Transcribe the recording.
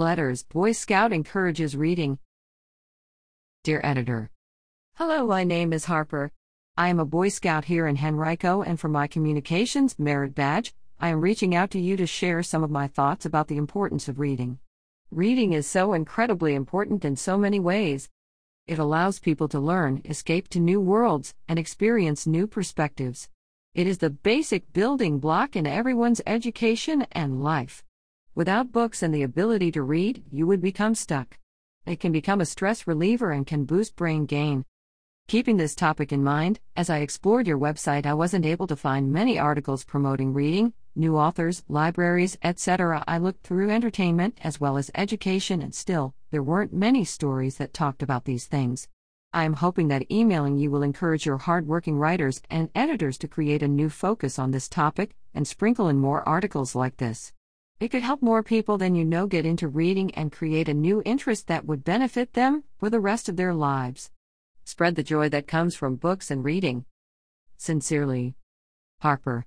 Letters Boy Scout encourages reading. Dear Editor, Hello, my name is Harper. I am a Boy Scout here in Henrico, and for my Communications Merit Badge, I am reaching out to you to share some of my thoughts about the importance of reading. Reading is so incredibly important in so many ways. It allows people to learn, escape to new worlds, and experience new perspectives. It is the basic building block in everyone's education and life. Without books and the ability to read, you would become stuck. It can become a stress reliever and can boost brain gain. Keeping this topic in mind, as I explored your website, I wasn't able to find many articles promoting reading, new authors, libraries, etc. I looked through entertainment as well as education, and still, there weren't many stories that talked about these things. I am hoping that emailing you will encourage your hardworking writers and editors to create a new focus on this topic and sprinkle in more articles like this. It could help more people than you know get into reading and create a new interest that would benefit them for the rest of their lives. Spread the joy that comes from books and reading. Sincerely, Harper.